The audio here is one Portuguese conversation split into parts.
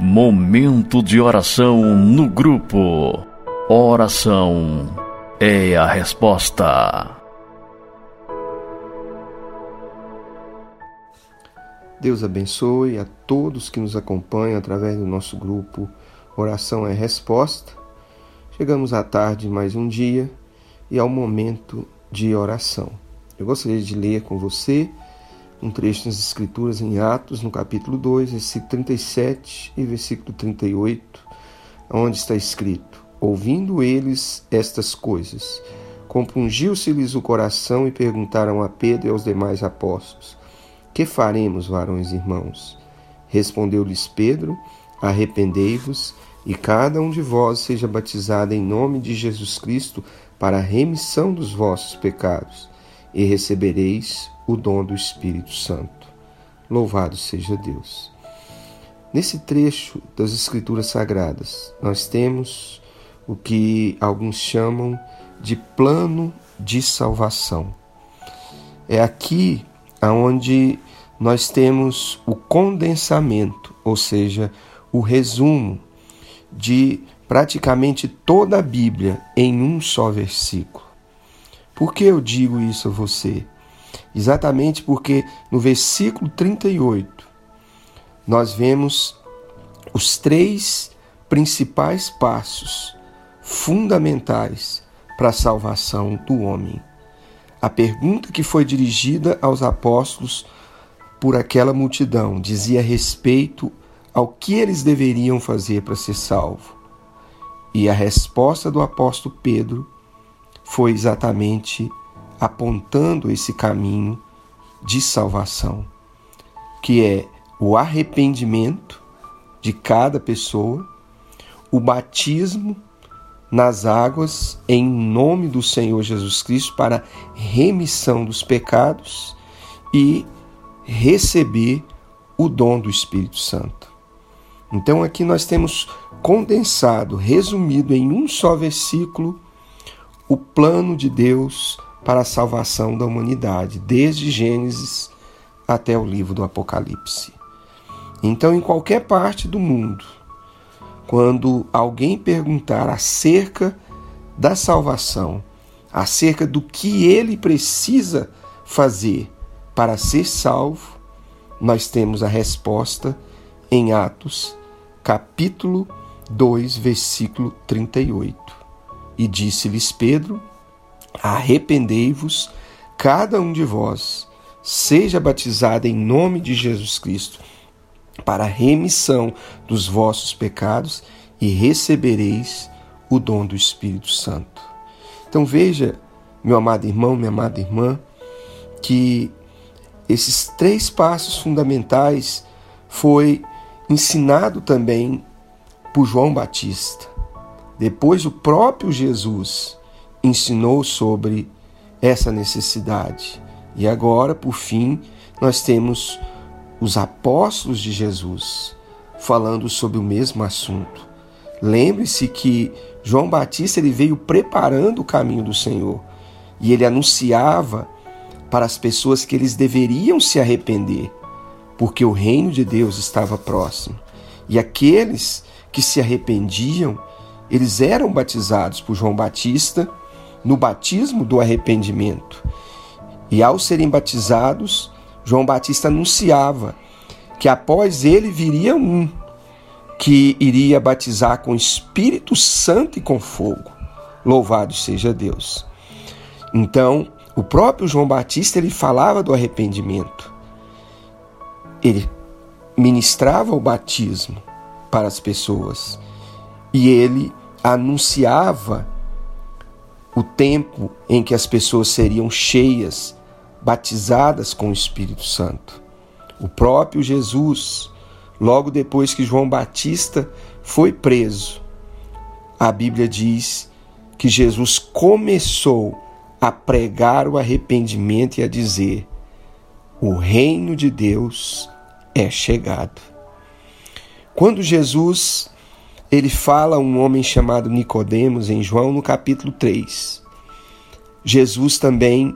Momento de oração no grupo. Oração é a resposta. Deus abençoe a todos que nos acompanham através do nosso grupo Oração é Resposta. Chegamos à tarde mais um dia e ao momento de oração. Eu gostaria de ler com você um trecho das Escrituras em Atos, no capítulo 2, versículo 37 e versículo 38, onde está escrito: Ouvindo eles estas coisas, compungiu-se-lhes o coração e perguntaram a Pedro e aos demais apóstolos: Que faremos, varões irmãos? Respondeu-lhes Pedro: Arrependei-vos e cada um de vós seja batizado em nome de Jesus Cristo para a remissão dos vossos pecados, e recebereis o dom do Espírito Santo. Louvado seja Deus. Nesse trecho das Escrituras Sagradas, nós temos o que alguns chamam de plano de salvação. É aqui aonde nós temos o condensamento, ou seja, o resumo de praticamente toda a Bíblia em um só versículo. Por que eu digo isso a você? Exatamente porque no versículo 38 nós vemos os três principais passos fundamentais para a salvação do homem. A pergunta que foi dirigida aos apóstolos por aquela multidão dizia respeito ao que eles deveriam fazer para ser salvo. E a resposta do apóstolo Pedro foi exatamente apontando esse caminho de salvação, que é o arrependimento de cada pessoa, o batismo nas águas em nome do Senhor Jesus Cristo para remissão dos pecados e receber o dom do Espírito Santo. Então aqui nós temos condensado, resumido em um só versículo, o plano de Deus para a salvação da humanidade, desde Gênesis até o livro do Apocalipse. Então, em qualquer parte do mundo, quando alguém perguntar acerca da salvação, acerca do que ele precisa fazer para ser salvo, nós temos a resposta em Atos, capítulo 2, versículo 38. E disse-lhes Pedro: Arrependei-vos, cada um de vós, seja batizado em nome de Jesus Cristo, para a remissão dos vossos pecados, e recebereis o dom do Espírito Santo. Então veja, meu amado irmão, minha amada irmã, que esses três passos fundamentais foi ensinado também por João Batista. Depois o próprio Jesus ensinou sobre essa necessidade. E agora, por fim, nós temos os apóstolos de Jesus falando sobre o mesmo assunto. Lembre-se que João Batista ele veio preparando o caminho do Senhor e ele anunciava para as pessoas que eles deveriam se arrepender, porque o reino de Deus estava próximo. E aqueles que se arrependiam, eles eram batizados por João Batista no batismo do arrependimento. E ao serem batizados, João Batista anunciava que após ele viria um que iria batizar com Espírito Santo e com fogo. Louvado seja Deus. Então, o próprio João Batista ele falava do arrependimento. Ele ministrava o batismo para as pessoas e ele anunciava o tempo em que as pessoas seriam cheias, batizadas com o Espírito Santo. O próprio Jesus, logo depois que João Batista foi preso, a Bíblia diz que Jesus começou a pregar o arrependimento e a dizer: o reino de Deus é chegado. Quando Jesus ele fala a um homem chamado Nicodemos em João no capítulo 3. Jesus também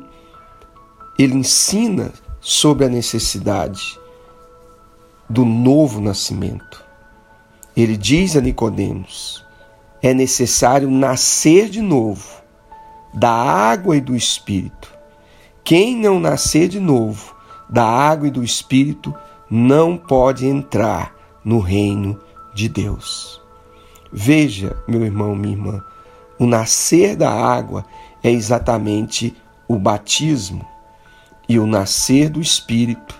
ele ensina sobre a necessidade do novo nascimento. ele diz a Nicodemos: é necessário nascer de novo da água e do espírito. Quem não nascer de novo da água e do espírito não pode entrar no reino de Deus. Veja, meu irmão, minha irmã, o nascer da água é exatamente o batismo, e o nascer do Espírito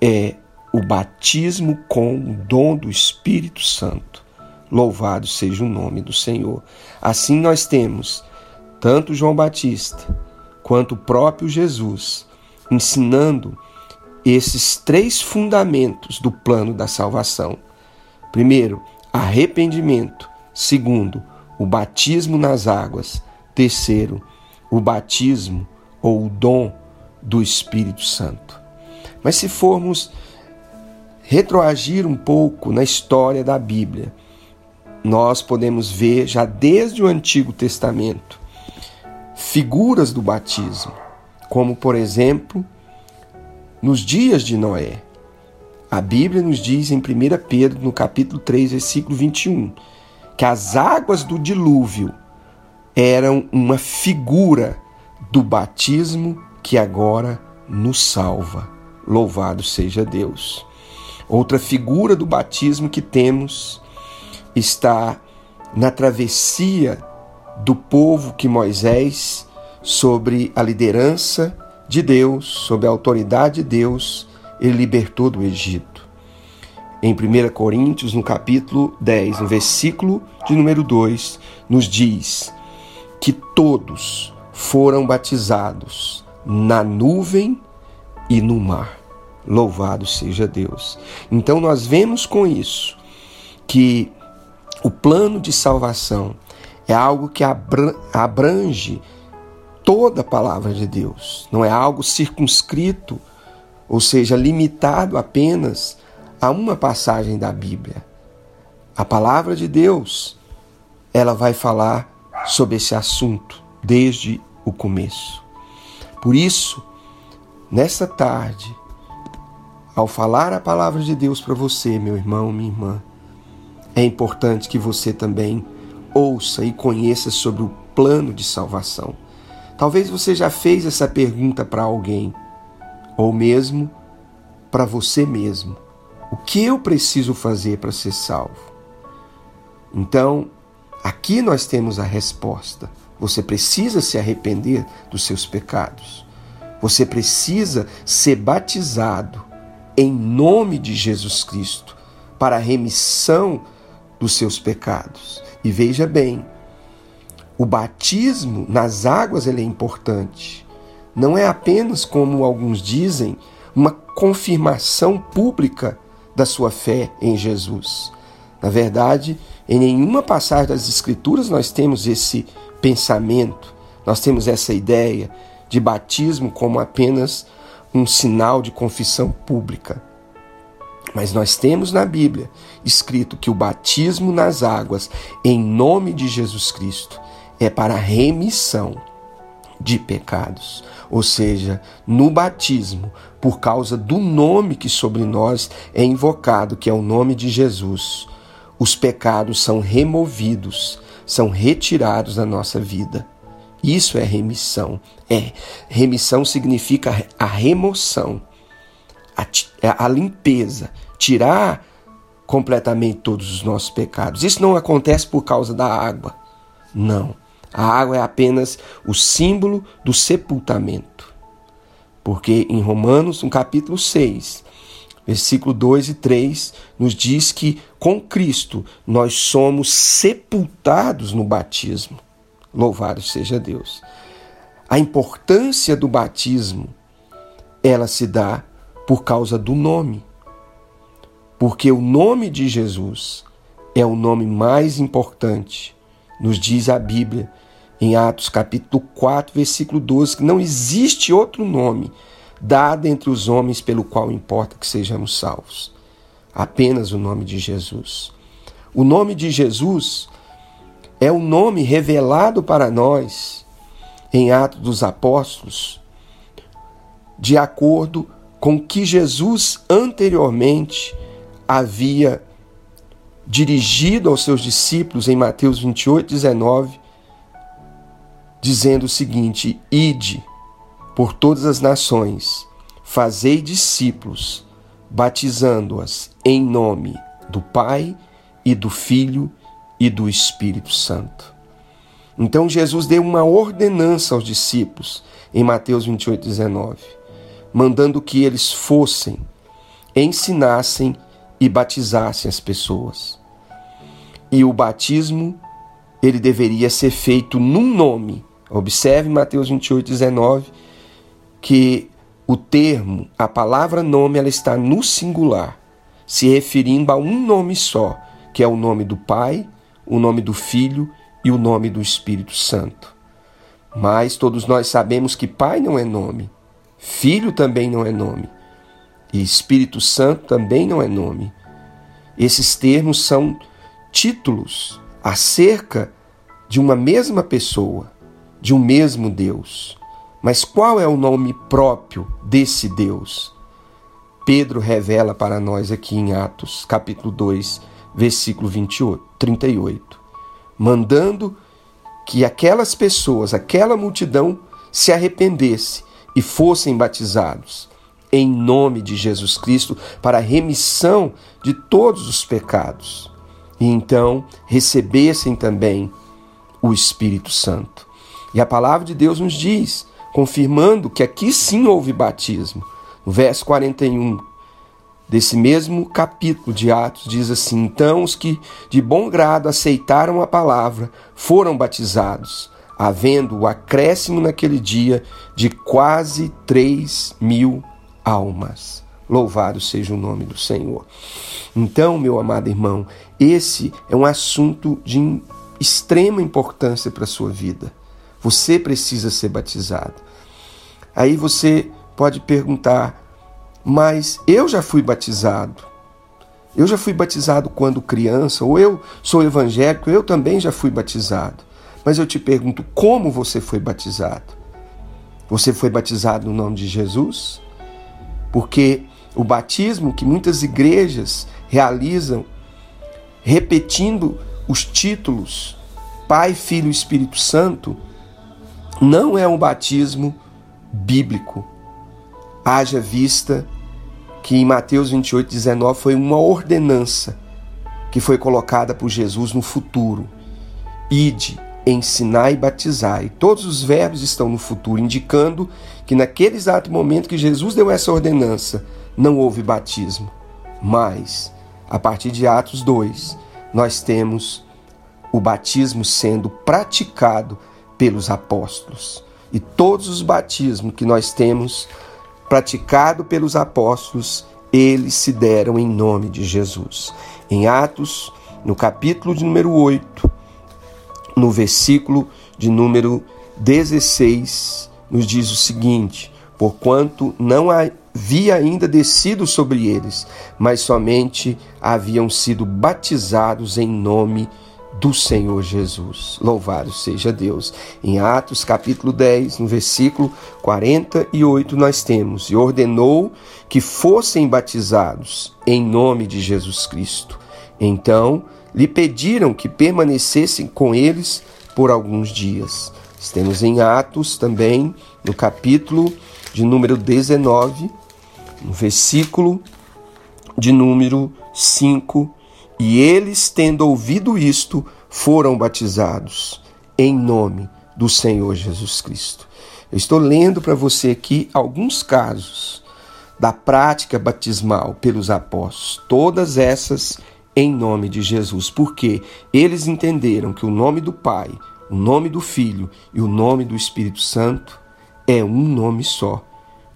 é o batismo com o dom do Espírito Santo. Louvado seja o nome do Senhor. Assim nós temos tanto João Batista quanto o próprio Jesus ensinando esses três fundamentos do plano da salvação. Primeiro, arrependimento. Segundo, o batismo nas águas. Terceiro, o batismo ou o dom do Espírito Santo. Mas se formos retroagir um pouco na história da Bíblia, nós podemos ver já desde o Antigo Testamento figuras do batismo, como por exemplo, nos dias de Noé. A Bíblia nos diz em 1 Pedro, no capítulo 3, versículo 21, que as águas do dilúvio eram uma figura do batismo que agora nos salva. Louvado seja Deus. Outra figura do batismo que temos está na travessia do povo que Moisés, sobre a liderança de Deus, sob a autoridade de Deus, ele libertou do Egito. Em 1 Coríntios, no capítulo 10, no versículo de número 2, nos diz que todos foram batizados na nuvem e no mar. Louvado seja Deus. Então nós vemos com isso que o plano de salvação é algo que abrange toda a palavra de Deus, não é algo circunscrito, ou seja, limitado apenas a uma passagem da Bíblia. A palavra de Deus, ela vai falar sobre esse assunto desde o começo. Por isso, nessa tarde, ao falar a palavra de Deus para você, meu irmão, minha irmã, é importante que você também ouça e conheça sobre o plano de salvação. Talvez você já fez essa pergunta para alguém, ou mesmo para você mesmo. O que eu preciso fazer para ser salvo? Então, aqui nós temos a resposta. Você precisa se arrepender dos seus pecados. Você precisa ser batizado em nome de Jesus Cristo para a remissão dos seus pecados. E veja bem, o batismo nas águas é importante. Não é apenas, como alguns dizem, uma confirmação pública da sua fé em Jesus. Na verdade, em nenhuma passagem das Escrituras nós temos esse pensamento, nós temos essa ideia de batismo como apenas um sinal de confissão pública. Mas nós temos na Bíblia escrito que o batismo nas águas, em nome de Jesus Cristo, é para remissão de pecados. Ou seja, no batismo, por causa do nome que sobre nós é invocado, que é o nome de Jesus, os pecados são removidos, são retirados da nossa vida. Isso é remissão. É remissão significa a remoção, a, a limpeza, tirar completamente todos os nossos pecados. Isso não acontece por causa da água. Não. A água é apenas o símbolo do sepultamento. Porque em Romanos, no capítulo 6, versículo 2 e 3, nos diz que com Cristo nós somos sepultados no batismo. Louvado seja Deus. A importância do batismo, ela se dá por causa do nome. Porque o nome de Jesus é o nome mais importante, nos diz a Bíblia em Atos capítulo 4, versículo 12, que não existe outro nome dado entre os homens pelo qual importa que sejamos salvos. Apenas o nome de Jesus. O nome de Jesus é o nome revelado para nós em Atos dos Apóstolos, de acordo com que Jesus anteriormente havia dirigido aos seus discípulos em Mateus 28, 19, dizendo o seguinte: Ide por todas as nações, fazei discípulos, batizando-as em nome do Pai e do Filho e do Espírito Santo. Então Jesus deu uma ordenança aos discípulos em Mateus 28, 19, mandando que eles fossem, ensinassem e batizassem as pessoas. E o batismo, ele deveria ser feito num nome. Observe Mateus 28, 19, que o termo, a palavra nome, ela está no singular, se referindo a um nome só, que é o nome do Pai, o nome do Filho e o nome do Espírito Santo. Mas todos nós sabemos que Pai não é nome, Filho também não é nome, e Espírito Santo também não é nome. Esses termos são títulos acerca de uma mesma pessoa, de um mesmo Deus. Mas qual é o nome próprio desse Deus? Pedro revela para nós aqui em Atos, capítulo 2, versículo 28, 38, mandando que aquelas pessoas, aquela multidão se arrependesse e fossem batizados em nome de Jesus Cristo para a remissão de todos os pecados. E então recebessem também o Espírito Santo. E a palavra de Deus nos diz, confirmando que aqui sim houve batismo. No verso 41 desse mesmo capítulo de Atos diz assim: Então os que de bom grado aceitaram a palavra foram batizados, havendo o acréscimo naquele dia de quase três mil almas. Louvado seja o nome do Senhor. Então, meu amado irmão, esse é um assunto de extrema importância para a sua vida. Você precisa ser batizado. Aí você pode perguntar, mas eu já fui batizado. Eu já fui batizado quando criança, ou eu sou evangélico, eu também já fui batizado. Mas eu te pergunto, como você foi batizado? Você foi batizado no nome de Jesus? Porque o batismo que muitas igrejas realizam, repetindo os títulos Pai, Filho e Espírito Santo, não é um batismo bíblico. Haja vista que em Mateus 28, 19 foi uma ordenança que foi colocada por Jesus no futuro. Ide, ensinar e batizar. E todos os verbos estão no futuro, indicando que naquele exato momento que Jesus deu essa ordenança, não houve batismo. Mas, a partir de Atos 2, nós temos o batismo sendo praticado pelos apóstolos. E todos os batismos que nós temos praticado pelos apóstolos, eles se deram em nome de Jesus. Em Atos, no capítulo de número 8, no versículo de número 16, nos diz o seguinte: Porquanto não havia ainda descido sobre eles, mas somente haviam sido batizados em nome do Senhor Jesus. Louvado seja Deus. Em Atos capítulo 10, no versículo 48, nós temos: E ordenou que fossem batizados em nome de Jesus Cristo. Então, lhe pediram que permanecessem com eles por alguns dias. Temos em Atos também, no capítulo de número 19, no versículo de número 5, e eles, tendo ouvido isto, foram batizados em nome do Senhor Jesus Cristo. Eu estou lendo para você aqui alguns casos da prática batismal pelos apóstolos, todas essas em nome de Jesus, porque eles entenderam que o nome do Pai, o nome do Filho e o nome do Espírito Santo é um nome só,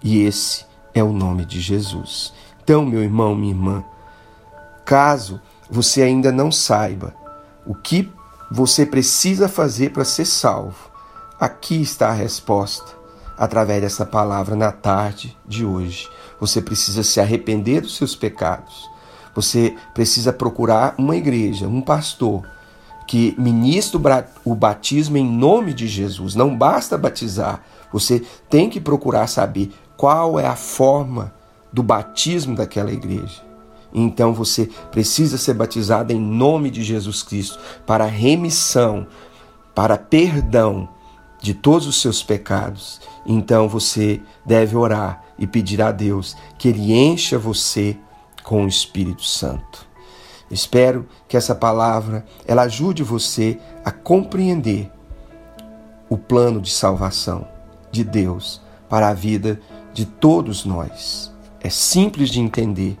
e esse é o nome de Jesus. Então, meu irmão, minha irmã, caso você ainda não saiba o que você precisa fazer para ser salvo, aqui está a resposta através dessa palavra na tarde de hoje. Você precisa se arrepender dos seus pecados você precisa procurar uma igreja, um pastor que ministre o batismo em nome de Jesus. Não basta batizar, você tem que procurar saber qual é a forma do batismo daquela igreja. Então você precisa ser batizado em nome de Jesus Cristo para remissão, para perdão de todos os seus pecados. Então você deve orar e pedir a Deus que Ele encha você com o Espírito Santo. Espero que essa palavra ela ajude você a compreender o plano de salvação de Deus para a vida de todos nós. É simples de entender,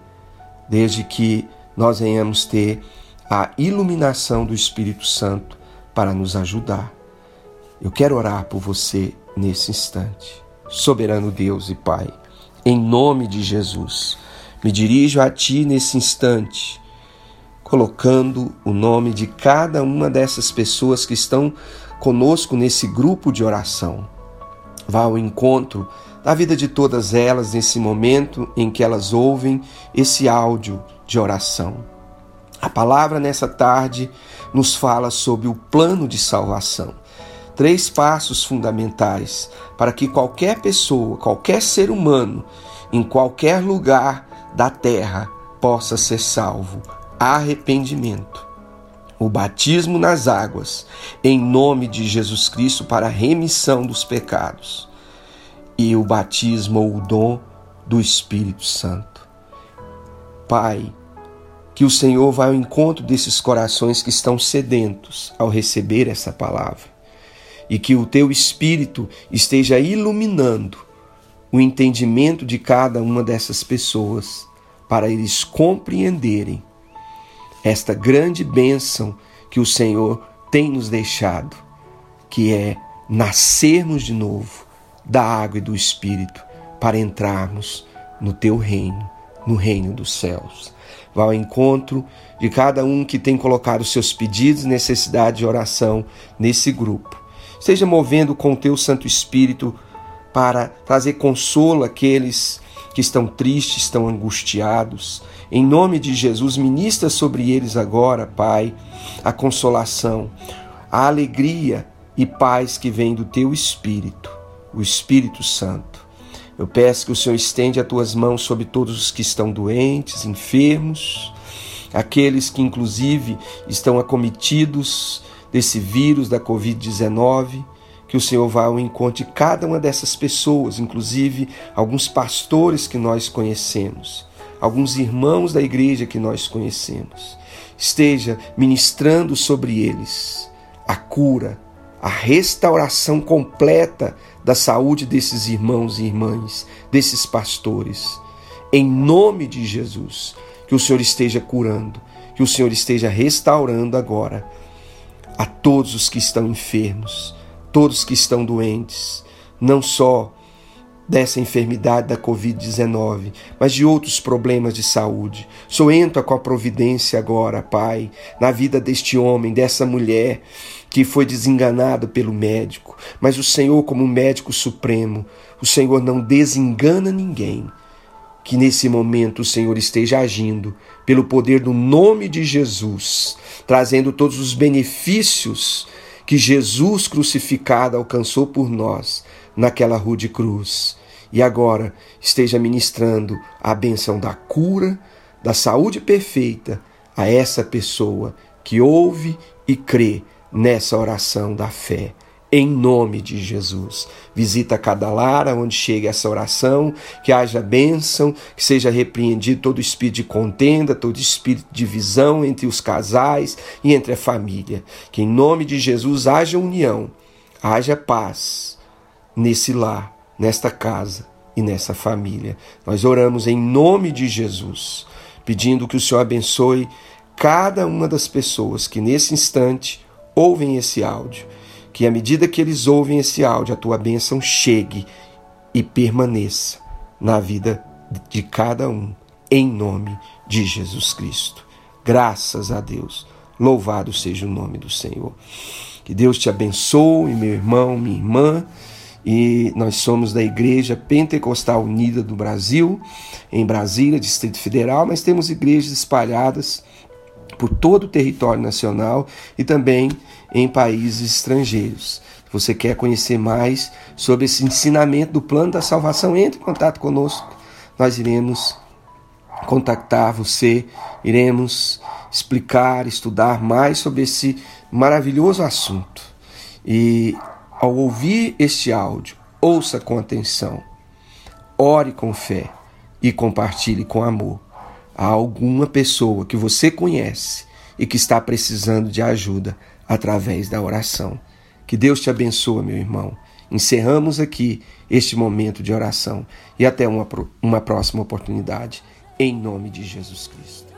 desde que nós venhamos ter a iluminação do Espírito Santo para nos ajudar. Eu quero orar por você nesse instante. Soberano Deus e Pai, em nome de Jesus, me dirijo a Ti nesse instante, colocando o nome de cada uma dessas pessoas que estão conosco nesse grupo de oração. Vá ao encontro da vida de todas elas nesse momento em que elas ouvem esse áudio de oração. A palavra nessa tarde nos fala sobre o plano de salvação. Três passos fundamentais para que qualquer pessoa, qualquer ser humano, em qualquer lugar da terra, possa ser salvo. Arrependimento. O batismo nas águas, em nome de Jesus Cristo, para a remissão dos pecados e o batismo ou o dom do Espírito Santo. Pai, que o Senhor vá ao encontro desses corações que estão sedentos ao receber essa palavra e que o teu Espírito esteja iluminando o entendimento de cada uma dessas pessoas para eles compreenderem esta grande bênção que o Senhor tem nos deixado, que é nascermos de novo da água e do Espírito para entrarmos no teu reino, no reino dos céus. Vá ao encontro de cada um que tem colocado seus pedidos necessidade de oração nesse grupo. Esteja movendo com o teu Santo Espírito para trazer consolo àqueles que estão tristes, estão angustiados. Em nome de Jesus, ministra sobre eles agora, Pai, a consolação, a alegria e paz que vem do teu Espírito o Espírito Santo. Eu peço que o Senhor estende as tuas mãos sobre todos os que estão doentes, enfermos, aqueles que inclusive estão acometidos desse vírus da Covid-19, que o Senhor vá ao encontro de cada uma dessas pessoas, inclusive alguns pastores que nós conhecemos, alguns irmãos da igreja que nós conhecemos. Esteja ministrando sobre eles a cura, a restauração completa da saúde desses irmãos e irmãs, desses pastores. Em nome de Jesus, que o Senhor esteja curando, que o Senhor esteja restaurando agora a todos os que estão enfermos, todos que estão doentes, não só dessa enfermidade da Covid-19, mas de outros problemas de saúde. Sou entra com a providência agora, Pai, na vida deste homem, dessa mulher que foi desenganado pelo médico, mas o Senhor, como médico supremo, o Senhor não desengana ninguém. Que nesse momento o Senhor esteja agindo pelo poder do nome de Jesus, trazendo todos os benefícios que Jesus crucificado alcançou por nós naquela rude cruz. E agora esteja ministrando a benção da cura, da saúde perfeita a essa pessoa que ouve e crê nessa oração da fé. Em nome de Jesus. Visita cada lar onde chegue essa oração, que haja bênção, que seja repreendido todo espírito de contenda, todo espírito de divisão entre os casais e entre a família. Que em nome de Jesus haja união, haja paz nesse lar, nesta casa e nessa família. Nós oramos em nome de Jesus, pedindo que o Senhor abençoe cada uma das pessoas que nesse instante ouvem esse áudio. Que à medida que eles ouvem esse áudio, a tua bênção chegue e permaneça na vida de cada um, em nome de Jesus Cristo. Graças a Deus. Louvado seja o nome do Senhor. Que Deus te abençoe, meu irmão, minha irmã. E nós somos da Igreja Pentecostal Unida do Brasil, em Brasília, Distrito Federal, mas temos igrejas espalhadas por todo o território nacional e também em países estrangeiros. Se você quer conhecer mais sobre esse ensinamento do plano da salvação, entre em contato conosco. Nós iremos contactar você, iremos explicar, estudar mais sobre esse maravilhoso assunto. E ao ouvir este áudio, ouça com atenção, ore com fé e compartilhe com amor a alguma pessoa que você conhece e que está precisando de ajuda através da oração. Que Deus te abençoe, meu irmão. Encerramos aqui este momento de oração e até uma, uma próxima oportunidade, em nome de Jesus Cristo.